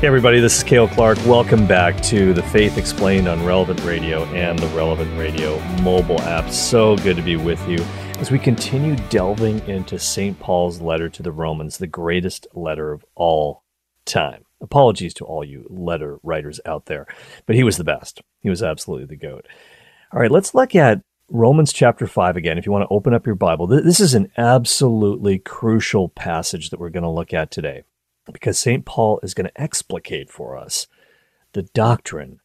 Hey, everybody, this is Cale Clarke. Welcome back to the Faith Explained on Relevant Radio and the Relevant Radio mobile app. So good to be with you as we continue delving into St. Paul's letter to the Romans, the greatest letter of all time. Apologies to all you letter writers out there, but he was the best. He was absolutely the GOAT. All right, let's look at Romans chapter 5 again. If you want to open up your Bible, this is an absolutely crucial passage that we're going to look at today because St. Paul is going to explicate for us the doctrine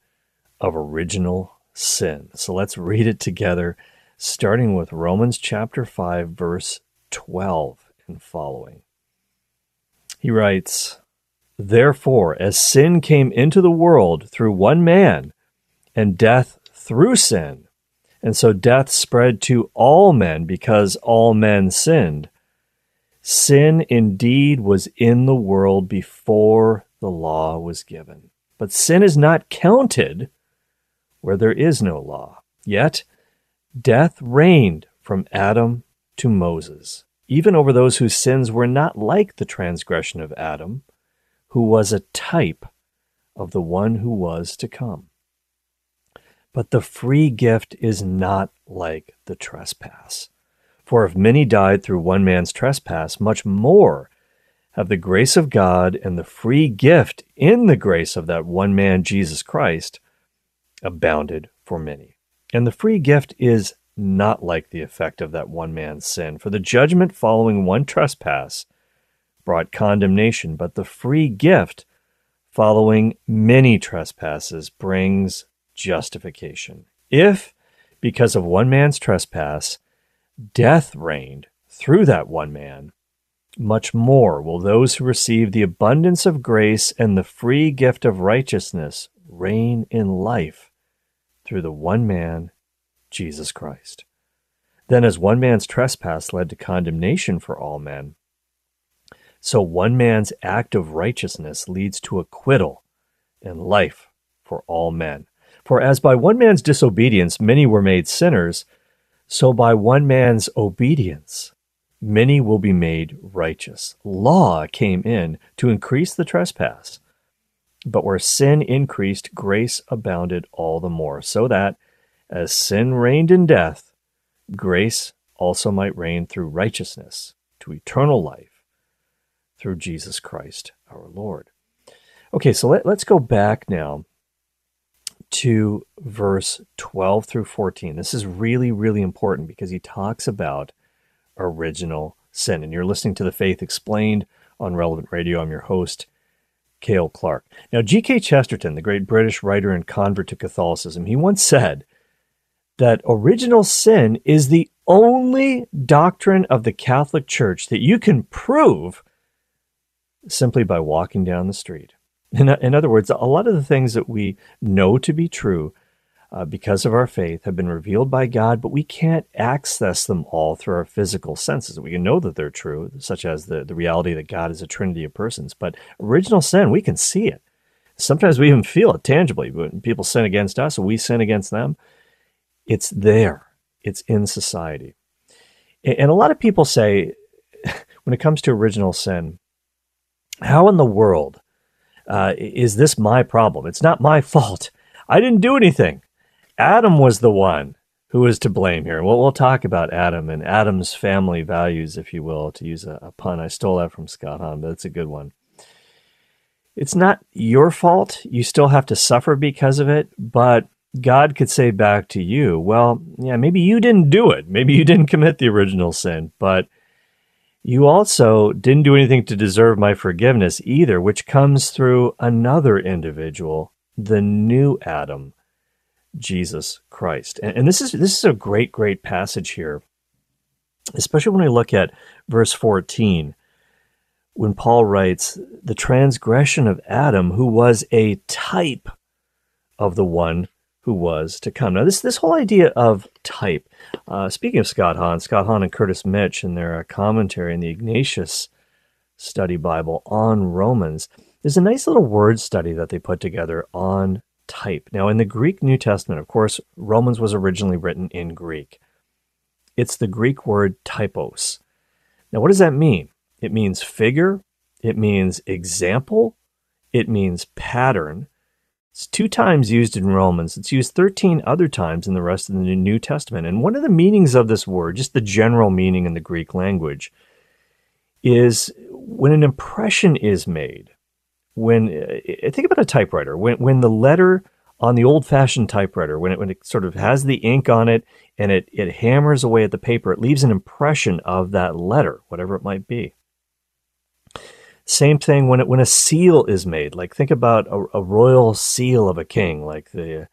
of original sin. So let's read it together, starting with Romans chapter 5, verse 12 and following. He writes, Therefore, as sin came into the world through one man, and death through sin, and so death spread to all men because all men sinned. Sin indeed was in the world before the law was given. But sin is not counted where there is no law. Yet death reigned from Adam to Moses, even over those whose sins were not like the transgression of Adam, who was a type of the one who was to come. But the free gift is not like the trespass. For if many died through one man's trespass, much more have the grace of God and the free gift in the grace of that one man, Jesus Christ, abounded for many. And the free gift is not like the effect of that one man's sin. For the judgment following one trespass brought condemnation, but the free gift following many trespasses brings justification. If, because of one man's trespass, death reigned through that one man, much more will those who receive the abundance of grace and the free gift of righteousness reign in life through the one man, Jesus Christ. Then, as one man's trespass led to condemnation for all men, so one man's act of righteousness leads to acquittal and life for all men. For as by one man's disobedience many were made sinners, so by one man's obedience, many will be made righteous. Law came in to increase the trespass. But where sin increased, grace abounded all the more, so that, as sin reigned in death, grace also might reign through righteousness to eternal life through Jesus Christ our Lord. Okay, so let, us go back now to verse 12 through 14. This is really, really important because he talks about original sin. And you're listening to The Faith Explained on Relevant Radio. I'm your host, Cale Clarke. Now, G.K. Chesterton, the great British writer and convert to Catholicism, he once said that original sin is the only doctrine of the Catholic Church that you can prove simply by walking down the street. In, in other words, a lot of the things that we know to be true uh, because of our faith have been revealed by God, but we can't access them all through our physical senses. We can know that they're true, such as the, the reality that God is a trinity of persons, but original sin, we can see it. Sometimes we even feel it tangibly. When people sin against us we sin against them, it's there, it's in society. And a lot of people say, when it comes to original sin, how in the world uh, is this my problem? It's not my fault. I didn't do anything. Adam was the one who was to blame here. Well, we'll talk about Adam and Adam's family values, if you will, to use a, a pun. I stole that from Scott Hahn, but it's a good one. It's not your fault. You still have to suffer because of it, but God could say back to you, well, yeah, maybe you didn't do it. Maybe you didn't commit the original sin, but you also didn't do anything to deserve my forgiveness either, which comes through another individual, the new Adam, Jesus Christ. And, and, this is this is a great, great passage here, especially when we look at verse 14, when Paul writes, the transgression of Adam, who was a type of the one who was to come. Now, this this whole idea of type. Uh, speaking of Scott Hahn, Scott Hahn and Curtis Mitch in their uh, commentary in the Ignatius Study Bible on Romans, there's a nice little word study that they put together on type. Now, in the Greek New Testament, of course, Romans was originally written in Greek. It's the Greek word typos. Now, what does that mean? It means figure, it means example, it means pattern. It's two times used in Romans. It's used 13 other times in the rest of the New Testament. And one of the meanings of this word, just the general meaning in the Greek language, is when an impression is made. When uh, think about a typewriter, when when the letter on the old-fashioned typewriter, when it when it sort of has the ink on it and it it hammers away at the paper, it leaves an impression of that letter, whatever it might be. Same thing when it, when a seal is made. Like think about a, a royal seal of a king, like the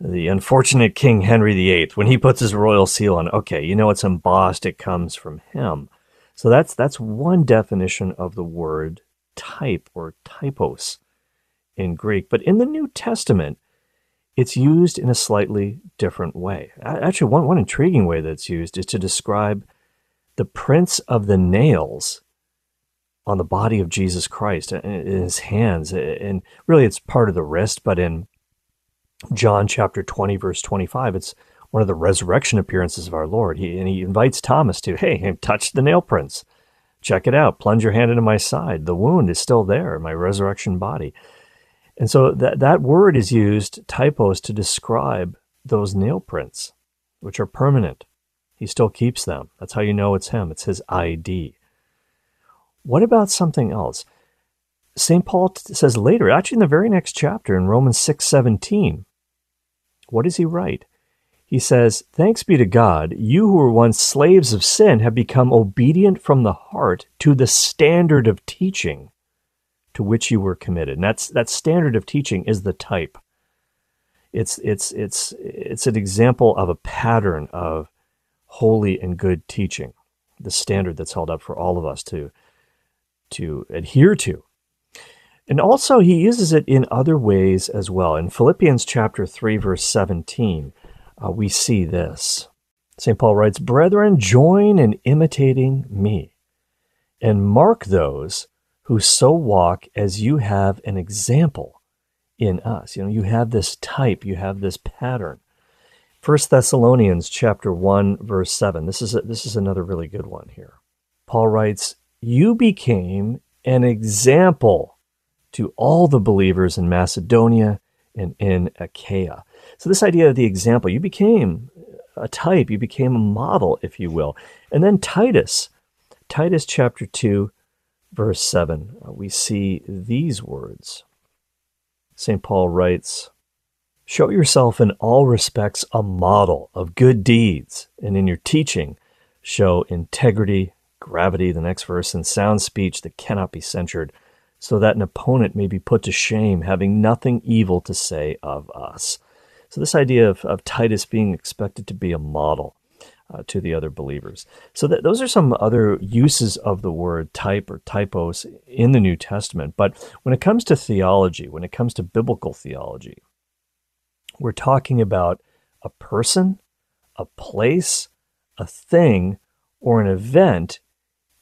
the unfortunate King Henry VIII. When he puts his royal seal on, okay, you know it's embossed. It comes from him. So that's that's one definition of the word type or typos in Greek. But in the New Testament, it's used in a slightly different way. Actually, one, one intriguing way that's used is to describe the prints of the nails on the body of Jesus Christ uh, in his hands. And really, it's part of the wrist, but in John chapter 20, verse 25, it's one of the resurrection appearances of our Lord. He, and he invites Thomas to, hey, touch the nail prints. Check it out. Plunge your hand into my side. The wound is still there, my resurrection body. And so that, that word is used, typos, to describe those nail prints, which are permanent. He still keeps them. That's how you know it's him. It's his ID. What about something else? St. Paul t- says later, actually in the very next chapter in Romans 6:17, what does he write? He says, "Thanks be to God, you who were once slaves of sin have become obedient from the heart to the standard of teaching to which you were committed." And that's that standard of teaching is the type. It's it's it's it's an example of a pattern of holy and good teaching, the standard that's held up for all of us to to adhere to. And also, he uses it in other ways as well. In Philippians chapter 3, verse 17, uh, we see this. St. Paul writes, Brethren, join in imitating me, and mark those who so walk as you have an example in us. You know, you have this type, you have this pattern. 1 Thessalonians chapter 1 verse 7. This is a, this is another really good one here. Paul writes, you became an example to all the believers in Macedonia and in Achaia. So, this idea of the example, you became a type, you became a model, if you will. And then Titus, Titus chapter 2, verse 7, uh, we see these words. St. Paul writes, Show yourself in all respects a model of good deeds, and in your teaching, show integrity gravity, the next verse, and sound speech that cannot be censured, so that an opponent may be put to shame, having nothing evil to say of us. So, this idea of, of Titus being expected to be a model uh, to the other believers. So, those are some other uses of the word type or typos in the New Testament. But when it comes to theology, when it comes to biblical theology, we're talking about a person, a place, a thing, or an event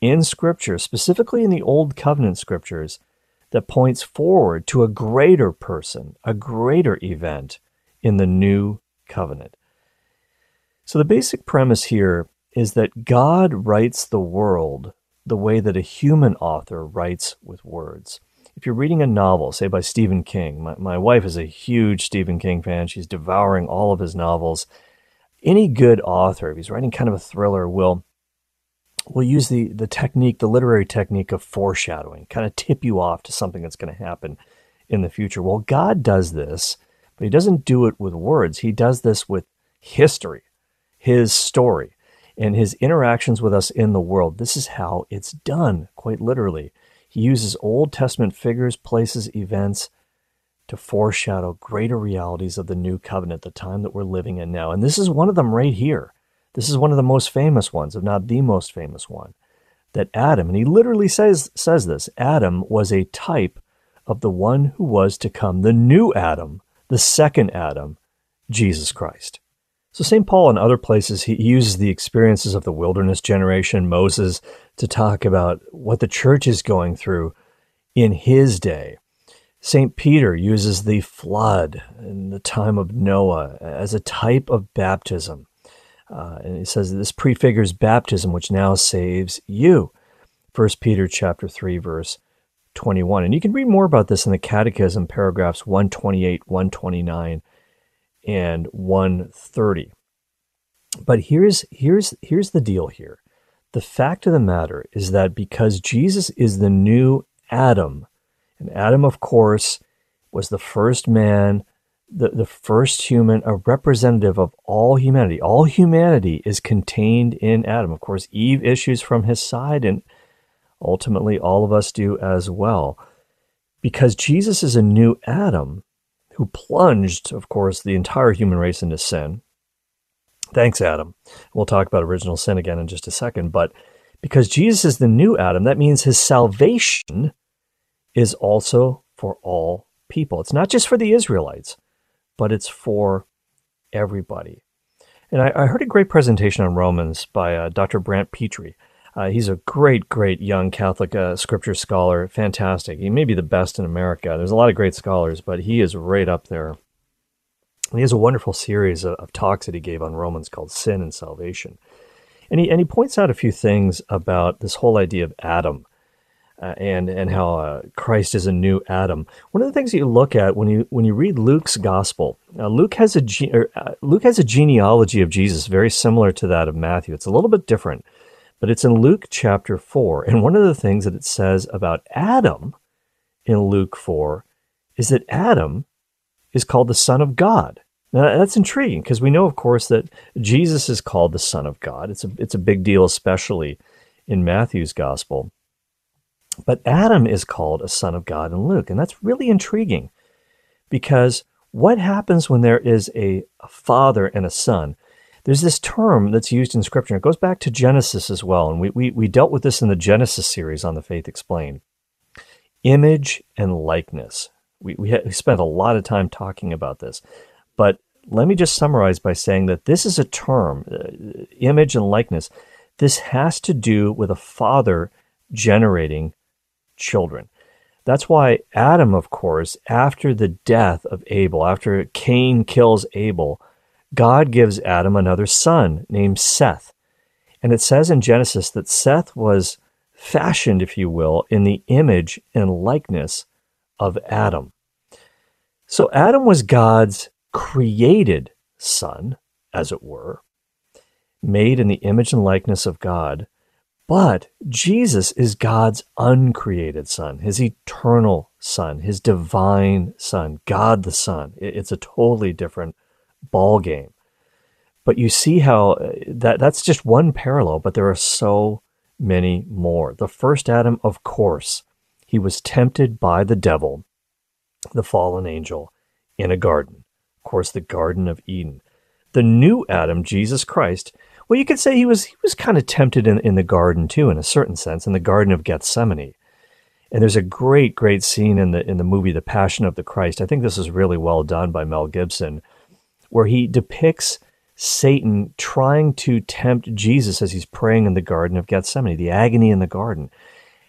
in Scripture, specifically in the Old Covenant Scriptures, that points forward to a greater person, a greater event in the New Covenant. So the basic premise here is that God writes the world the way that a human author writes with words. If you're reading a novel, say by Stephen King, my, my wife is a huge Stephen King fan. She's devouring all of his novels. Any good author, if he's writing kind of a thriller, will we'll use the, the technique, the literary technique of foreshadowing, kind of tip you off to something that's going to happen in the future. Well, God does this, but He doesn't do it with words. He does this with history, His story, and His interactions with us in the world. This is how it's done, quite literally. He uses Old Testament figures, places, events to foreshadow greater realities of the new covenant, the time that we're living in now. And this is one of them right here. This is one of the most famous ones, if not the most famous one, that Adam, and he literally says, says this Adam was a type of the one who was to come, the new Adam, the second Adam, Jesus Christ. So, St. Paul, in other places, he uses the experiences of the wilderness generation, Moses, to talk about what the church is going through in his day. St. Peter uses the flood in the time of Noah as a type of baptism. Uh, and it says this prefigures baptism, which now saves you. 1 Peter chapter 3, verse 21. And you can read more about this in the Catechism, paragraphs 128, 129, and 130. But here's here's here's the deal here. The fact of the matter is that because Jesus is the new Adam, and Adam, of course, was the first man, the, the first human, a representative of all humanity. All humanity is contained in Adam. Of course, Eve issues from his side, and ultimately all of us do as well. Because Jesus is a new Adam who plunged, of course, the entire human race into sin. Thanks, Adam. We'll talk about original sin again in just a second. But because Jesus is the new Adam, that means his salvation is also for all people. It's not just for the Israelites, but it's for everybody. And I, I heard a great presentation on Romans by uh, Dr. Brant Pitre. Uh, he's a great, great young Catholic uh, scripture scholar. Fantastic. He may be the best in America. There's a lot of great scholars, but he is right up there. And he has a wonderful series of, of talks that he gave on Romans called Sin and Salvation. And he, and he points out a few things about this whole idea of Adam uh, and and how uh, Christ is a new Adam. One of the things that you look at when you when you read Luke's gospel, uh, Luke has a ge- or, uh, Luke has a genealogy of Jesus very similar to that of Matthew. It's a little bit different, but it's in Luke chapter four. And one of the things that it says about Adam in Luke four is that Adam is called the Son of God. Now, that's intriguing because we know, of course, that Jesus is called the Son of God. It's a it's a big deal, especially in Matthew's gospel. But Adam is called a son of God in Luke. And that's really intriguing because what happens when there is a, father and a son? There's this term that's used in Scripture. It goes back to Genesis as well. And we, we, we dealt with this in the Genesis series on the Faith Explained image and likeness. We, we, we spent a lot of time talking about this. But let me just summarize by saying that this is a term, uh, image and likeness. This has to do with a father generating children. That's why Adam, of course, after the death of Abel, after Cain kills Abel, God gives Adam another son named Seth. And it says in Genesis that Seth was fashioned, if you will, in the image and likeness of Adam. So Adam was God's created son, as it were, made in the image and likeness of God. But Jesus is God's uncreated Son, His eternal Son, His divine Son, God the Son. It's a totally different ball game. But you see how uh, that that's just one parallel, but there are so many more. The first Adam, of course, he was tempted by the devil, the fallen angel, in a garden. Of course, the Garden of Eden. The new Adam, Jesus Christ, well, you could say he was he was kind of tempted in, in the garden too, in a certain sense, in the Garden of Gethsemane. And there's a great, great scene in the in the movie The Passion of the Christ. I think this is really well done by Mel Gibson, where he depicts Satan trying to tempt Jesus as he's praying in the Garden of Gethsemane, the agony in the garden.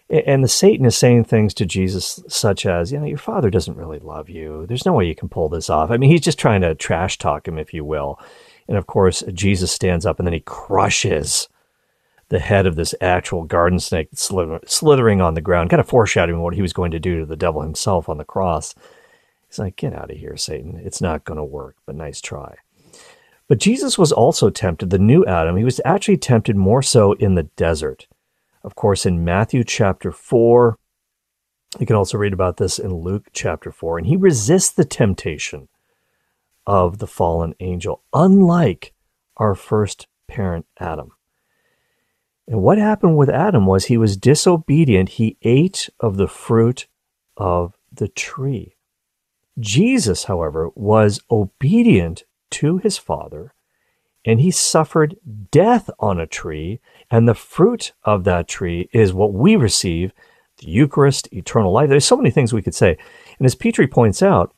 And the Satan is saying things to Jesus such as, you know, your father doesn't really love you. There's no way you can pull this off. I mean, he's just trying to trash talk him, if you will. And of course, Jesus stands up and then he crushes the head of this actual garden snake slithering on the ground, kind of foreshadowing what he was going to do to the devil himself on the cross. He's like, Get out of here, Satan. It's not going to work, but nice try. But Jesus was also tempted, the new Adam. He was actually tempted more so in the desert. Of course, in Matthew chapter 4, you can also read about this in Luke chapter 4. And he resists the temptation of the fallen angel, unlike our first parent, Adam. And what happened with Adam was he was disobedient. He ate of the fruit of the tree. Jesus, however, was obedient to his Father, and he suffered death on a tree, and the fruit of that tree is what we receive the Eucharist, eternal life. There's so many things we could say. And as Pitre points out,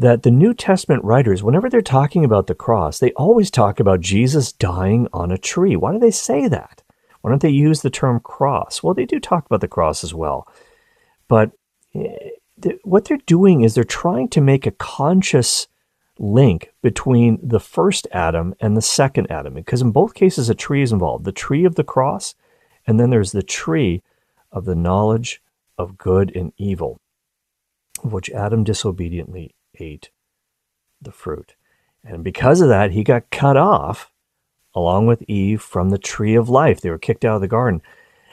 that the New Testament writers, whenever they're talking about the cross, they always talk about Jesus dying on a tree. Why do they say that? Why don't they use the term cross? Well, they do talk about the cross as well. But eh, what they're doing is they're trying to make a conscious link between the first Adam and the second Adam, because in both cases, a tree is involved the tree of the cross, and then there's the tree of the knowledge of good and evil, of which Adam disobediently ate the fruit. And because of that, he got cut off along with Eve from the tree of life. They were kicked out of the garden.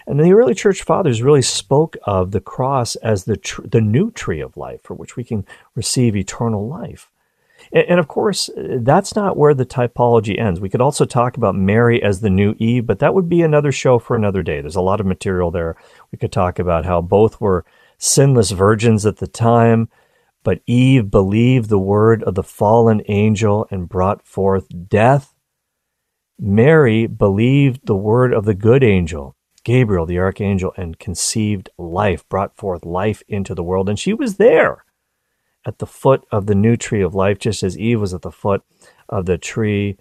And the early church fathers really spoke of the cross as the, tr- the new tree of life for which we can receive eternal life. And, and, of course, uh, that's not where the typology ends. We could also talk about Mary as the new Eve, but that would be another show for another day. There's a lot of material there. We could talk about how both were sinless virgins at the time, but Eve believed the word of the fallen angel and brought forth death. Mary believed the word of the good angel Gabriel, the archangel, and conceived life, brought forth life into the world. And she was there at the foot of the new tree of life, just as Eve was at the foot of the tree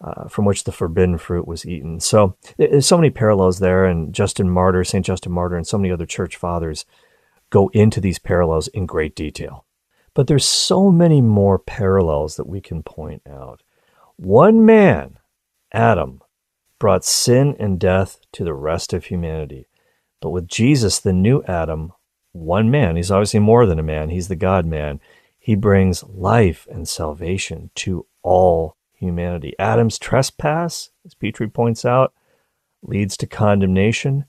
uh, from which the forbidden fruit was eaten. So there's so many parallels there. And Justin Martyr, St. Justin Martyr, and so many other church fathers go into these parallels in great detail. But there's so many more parallels that we can point out. One man, Adam, brought sin and death to the rest of humanity. But with Jesus, the new Adam, one man, he's obviously more than a man, he's the God man, he brings life and salvation to all humanity. Adam's trespass, as Pitre points out, leads to condemnation.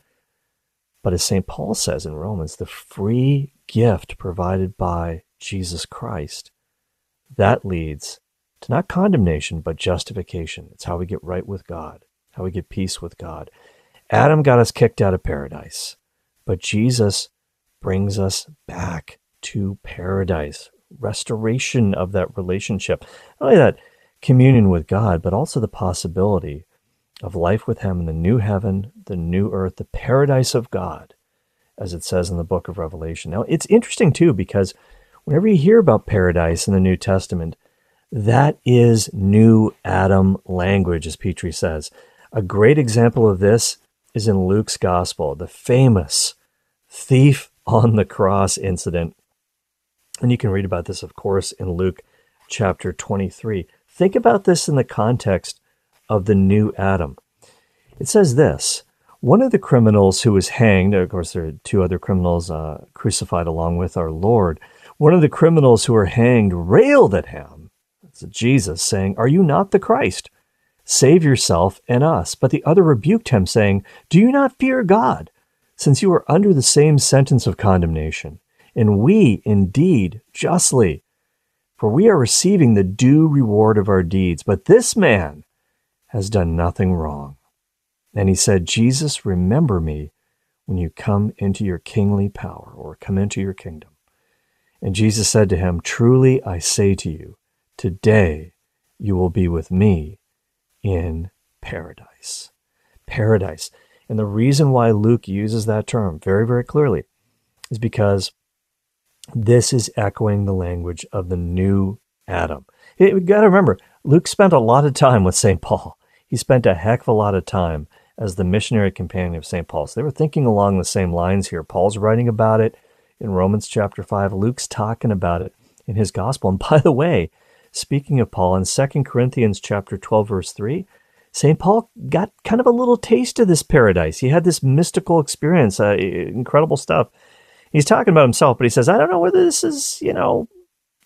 But as St. Paul says in Romans, the free gift provided by Jesus Christ, that leads to not condemnation, but justification. It's how we get right with God how we get peace with God. Adam got us kicked out of paradise, but Jesus brings us back to paradise, restoration of that relationship. Not only that communion with God, but also the possibility of life with Him in the new heaven, the new earth, the paradise of God, as it says in the book of Revelation. Now, it's interesting too, because whenever you hear about paradise in the New Testament, that is new Adam language, as Pitre says. A great example of this is in Luke's gospel, the famous thief on the cross incident. And you can read about this, of course, in Luke chapter 23. Think about this in the context of the new Adam. It says this One of the criminals who was hanged, of course, there are two other criminals uh, crucified along with our Lord. One of the criminals who were hanged railed at him, Jesus, saying, Are you not the Christ? Save yourself and us. But the other rebuked him, saying, Do you not fear God, since you are under the same sentence of condemnation? And we, indeed, justly, for we are receiving the due reward of our deeds. But this man has done nothing wrong. And he said, Jesus, remember me when you come into your kingly power or come into your kingdom. And Jesus said to him, Truly I say to you, today you will be with me in paradise. Paradise. And the reason why Luke uses that term very, very clearly is because this is echoing the language of the new Adam. We got to remember, Luke spent a lot of time with St. Paul. He spent a heck of a lot of time as the missionary companion of St. Paul. So they were thinking along the same lines here. Paul's writing about it in Romans chapter 5. Luke's talking about it in his gospel. And by the way, Speaking of Paul, in 2 Corinthians chapter 12, verse 3, St. Paul got kind of a little taste of this paradise. He had this mystical experience, uh, incredible stuff. He's talking about himself, but he says, I don't know whether this is, you know,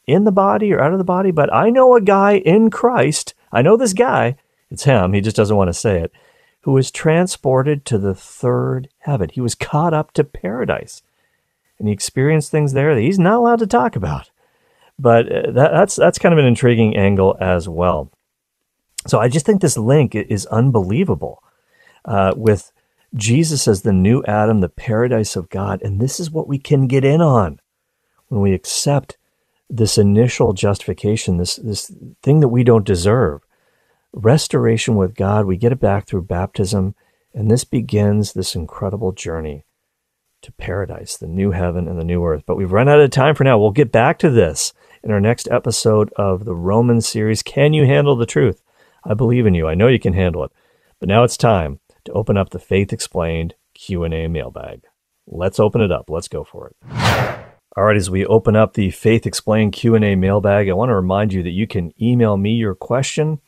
in the body or out of the body, but I know a guy in Christ. I know this guy. It's him. He just doesn't want to say it. Who was transported to the third heaven. He was caught up to paradise. And he experienced things there that he's not allowed to talk about. But uh, that, that's that's kind of an intriguing angle as well. So I just think this link is unbelievable uh, with Jesus as the new Adam, the paradise of God, and this is what we can get in on when we accept this initial justification, this this thing that we don't deserve, restoration with God. We get it back through baptism, and this begins this incredible journey to paradise, the new heaven and the new earth. But we've run out of time for now. We'll get back to this in our next episode of the Roman series. Can you handle the truth? I believe in you. I know you can handle it. But now it's time to open up the Faith Explained Q&A mailbag. Let's open it up. Let's go for it. All right, as we open up the Faith Explained Q&A mailbag, I want to remind you that you can email me your question.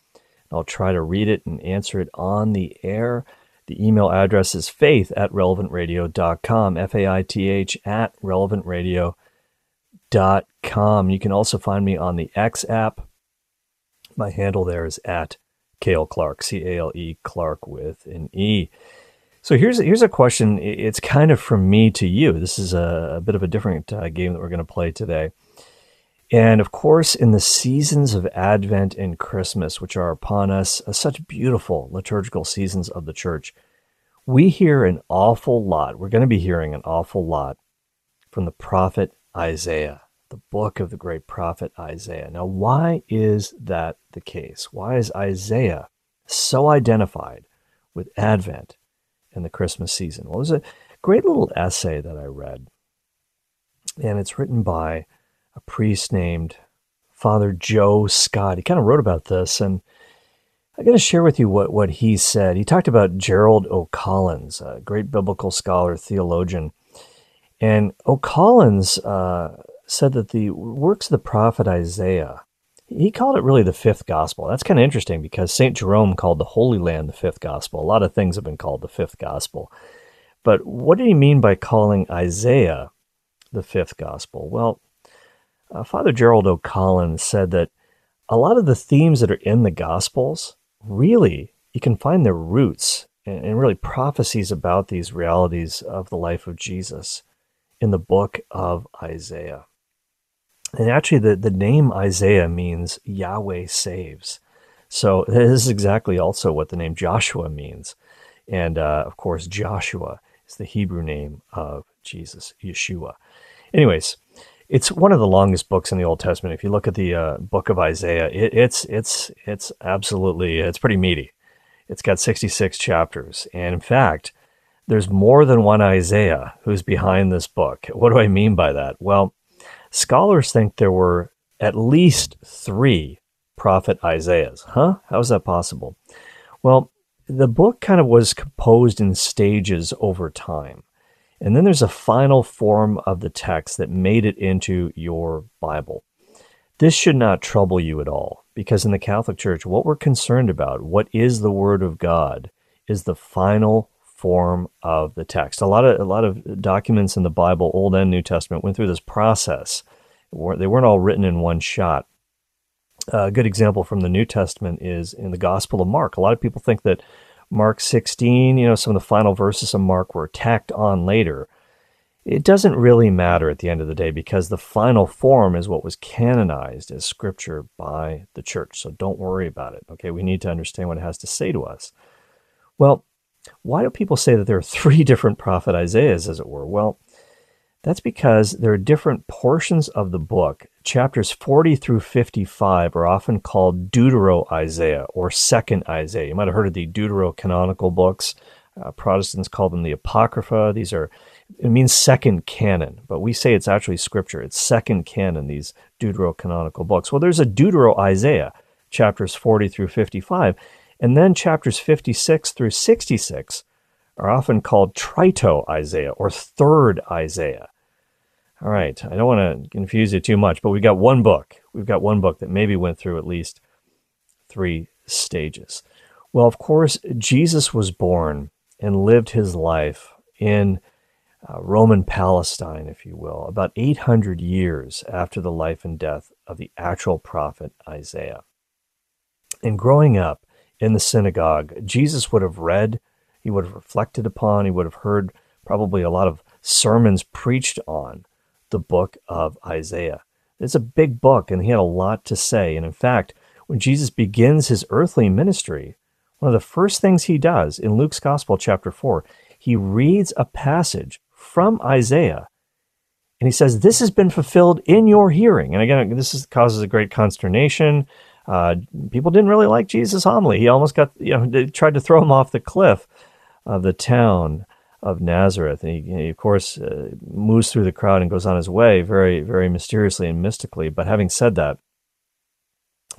I'll try to read it and answer it on the air. The email address is faith at relevantradio.com, F A I T H at relevantradio.com. You can also find me on the X app. My handle there is at Cale Clarke, C A L E Clarke with an E. So here's here's a question. It's kind of from me to you. This is a, a bit of a different uh, game that we're going to play today. And of course, in the seasons of Advent and Christmas, which are upon us, uh, such beautiful liturgical seasons of the church, we hear an awful lot. We're going to be hearing an awful lot from the prophet Isaiah, the book of the great prophet Isaiah. Now, why is that the case? Why is Isaiah so identified with Advent and the Christmas season? Well, there's a great little essay that I read, and it's written by a priest named Father Joe Scott. He kind of wrote about this, and I got to share with you what, what he said. He talked about Gerald O'Collins, a great biblical scholar, theologian. And O'Collins uh, said that the works of the prophet Isaiah, he called it really the fifth gospel. That's kind of interesting because St. Jerome called the Holy Land the fifth gospel. A lot of things have been called the fifth gospel. But what did he mean by calling Isaiah the fifth gospel? Well, uh, Father Gerald O'Collins said that a lot of the themes that are in the Gospels really you can find their roots and, and really prophecies about these realities of the life of Jesus in the book of Isaiah. And actually, the, the name Isaiah means Yahweh saves. So, this is exactly also what the name Joshua means. And uh, of course, Joshua is the Hebrew name of Jesus, Yeshua. Anyways, it's one of the longest books in the Old Testament. If you look at the uh, book of Isaiah, it, it's it's it's absolutely it's pretty meaty. It's got 66 chapters, and in fact, there's more than one Isaiah who's behind this book. What do I mean by that? Well, scholars think there were at least three prophet Isaiahs. Huh? How is that possible? Well, the book kind of was composed in stages over time. And then there's a final form of the text that made it into your Bible. This should not trouble you at all, because in the Catholic Church, what we're concerned about, what is the Word of God, is the final form of the text. A lot of a lot of documents in the Bible, Old and New Testament, went through this process. They weren't all written in one shot. A good example from the New Testament is in the Gospel of Mark. A lot of people think that Mark 16, you know, some of the final verses of Mark were tacked on later. It doesn't really matter at the end of the day because the final form is what was canonized as scripture by the church. So don't worry about it. Okay, we need to understand what it has to say to us. Well, why do people say that there are three different prophet Isaiahs, as it were? Well, that's because there are different portions of the book. Chapters 40 through 55 are often called Deutero Isaiah or Second Isaiah. You might have heard of the Deuterocanonical books. Uh, Protestants call them the Apocrypha. These are, it means second canon, but we say it's actually scripture. It's second canon, these Deuterocanonical books. Well, there's a Deutero Isaiah, chapters 40 through 55. And then chapters 56 through 66 are often called Trito Isaiah or Third Isaiah. All right, I don't want to confuse you too much, but we've got one book. We've got one book that maybe went through at least three stages. Well, of course, Jesus was born and lived his life in uh, Roman Palestine, if you will, about 800 years after the life and death of the actual prophet Isaiah. And growing up in the synagogue, Jesus would have read, he would have reflected upon, he would have heard probably a lot of sermons preached on the book of Isaiah. It's a big book, and he had a lot to say. And in fact, when Jesus begins his earthly ministry, one of the first things he does in Luke's Gospel, chapter 4, he reads a passage from Isaiah and he says, This has been fulfilled in your hearing. And again, this is, causes a great consternation. Uh, people didn't really like Jesus' homily. He almost got, you know, they tried to throw him off the cliff of the town of Nazareth. And he, he of course, uh, moves through the crowd and goes on his way very, very mysteriously and mystically. But having said that,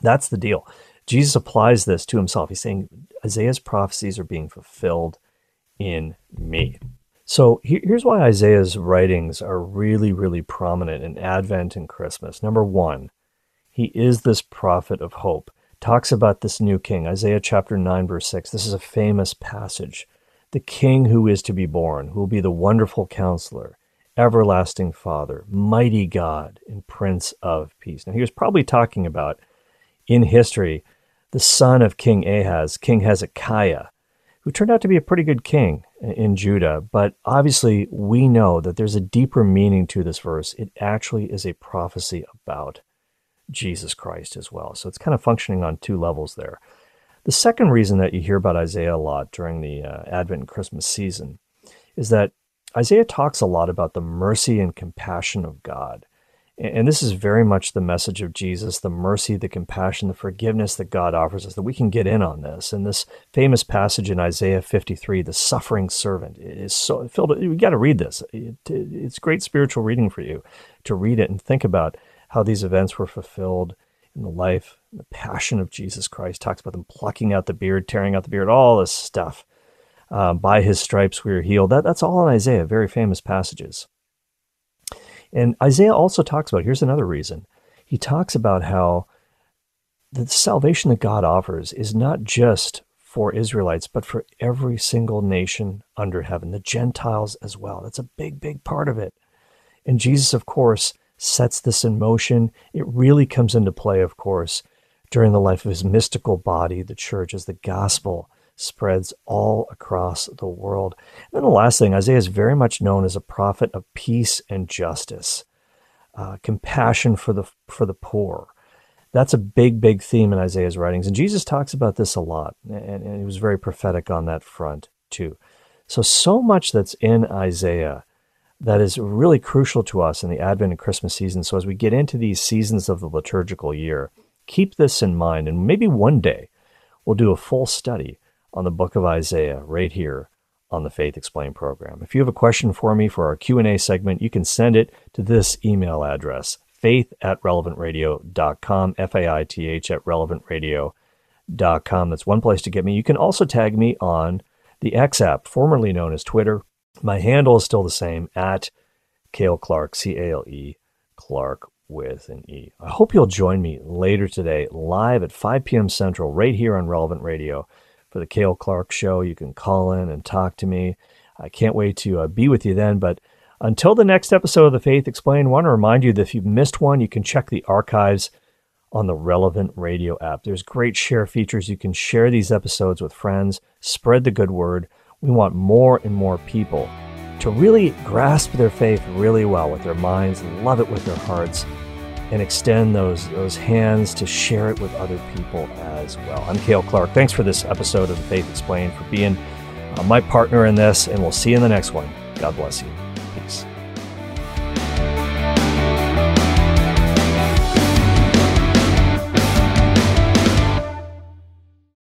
that's the deal. Jesus applies this to himself. He's saying Isaiah's prophecies are being fulfilled in me. So here's why Isaiah's writings are really, really prominent in Advent and Christmas. Number one, he is this prophet of hope. Talks about this new king, Isaiah chapter 9, verse 6. This is a famous passage the King who is to be born, who will be the wonderful counselor, everlasting Father, mighty God, and Prince of Peace. Now, he was probably talking about in history the son of King Ahaz, King Hezekiah, who turned out to be a pretty good king in Judah. But obviously, we know that there's a deeper meaning to this verse. It actually is a prophecy about Jesus Christ as well. So it's kind of functioning on two levels there. The second reason that you hear about Isaiah a lot during the uh, Advent and Christmas season is that Isaiah talks a lot about the mercy and compassion of God. And this is very much the message of Jesus the mercy, the compassion, the forgiveness that God offers us, that we can get in on this. And this famous passage in Isaiah 53, the suffering servant, is so filled. We got to read this. It, it's great spiritual reading for you to read it and think about how these events were fulfilled in the life, and the passion of Jesus Christ. Talks about them plucking out the beard, tearing out the beard, all this stuff. Um, by his stripes we are healed. That, that's all in Isaiah, very famous passages. And Isaiah also talks about here's another reason. He talks about how the salvation that God offers is not just for Israelites, but for every single nation under heaven, the Gentiles as well. That's a big, big part of it. And Jesus, of course, sets this in motion. It really comes into play, of course, during the life of his mystical body, the church, as the gospel spreads all across the world. And then the last thing, Isaiah is very much known as a prophet of peace and justice, uh, compassion for the for the poor. That's a big, big theme in Isaiah's writings, and Jesus talks about this a lot, and, and he was very prophetic on that front too. So, so much that's in Isaiah that is really crucial to us in the Advent and Christmas season. So, as we get into these seasons of the liturgical year, keep this in mind, and maybe one day we'll do a full study on the book of Isaiah right here on the Faith Explained program. If you have a question for me for our Q&A segment, you can send it to this email address, faith at relevantradio.com, F-A-I-T-H at relevantradio.com. That's one place to get me. You can also tag me on the X app, formerly known as Twitter. My handle is still the same, at Cale Clarke, C-A-L-E, Clarke with an E. I hope you'll join me later today, live at 5 p.m. Central, right here on Relevant Radio for the Cale Clarke Show. You can call in and talk to me. I can't wait to uh, be with you then. But until the next episode of The Faith Explained, I want to remind you that if you've missed one, you can check the archives on the Relevant Radio app. There's great share features. You can share these episodes with friends, spread the good word. We want more and more people to really grasp their faith really well with their minds, love it with their hearts, and extend those those hands to share it with other people as well. I'm Cale Clarke. Thanks for this episode of the Faith Explained for being uh, my partner in this, and we'll see you in the next one. God bless you.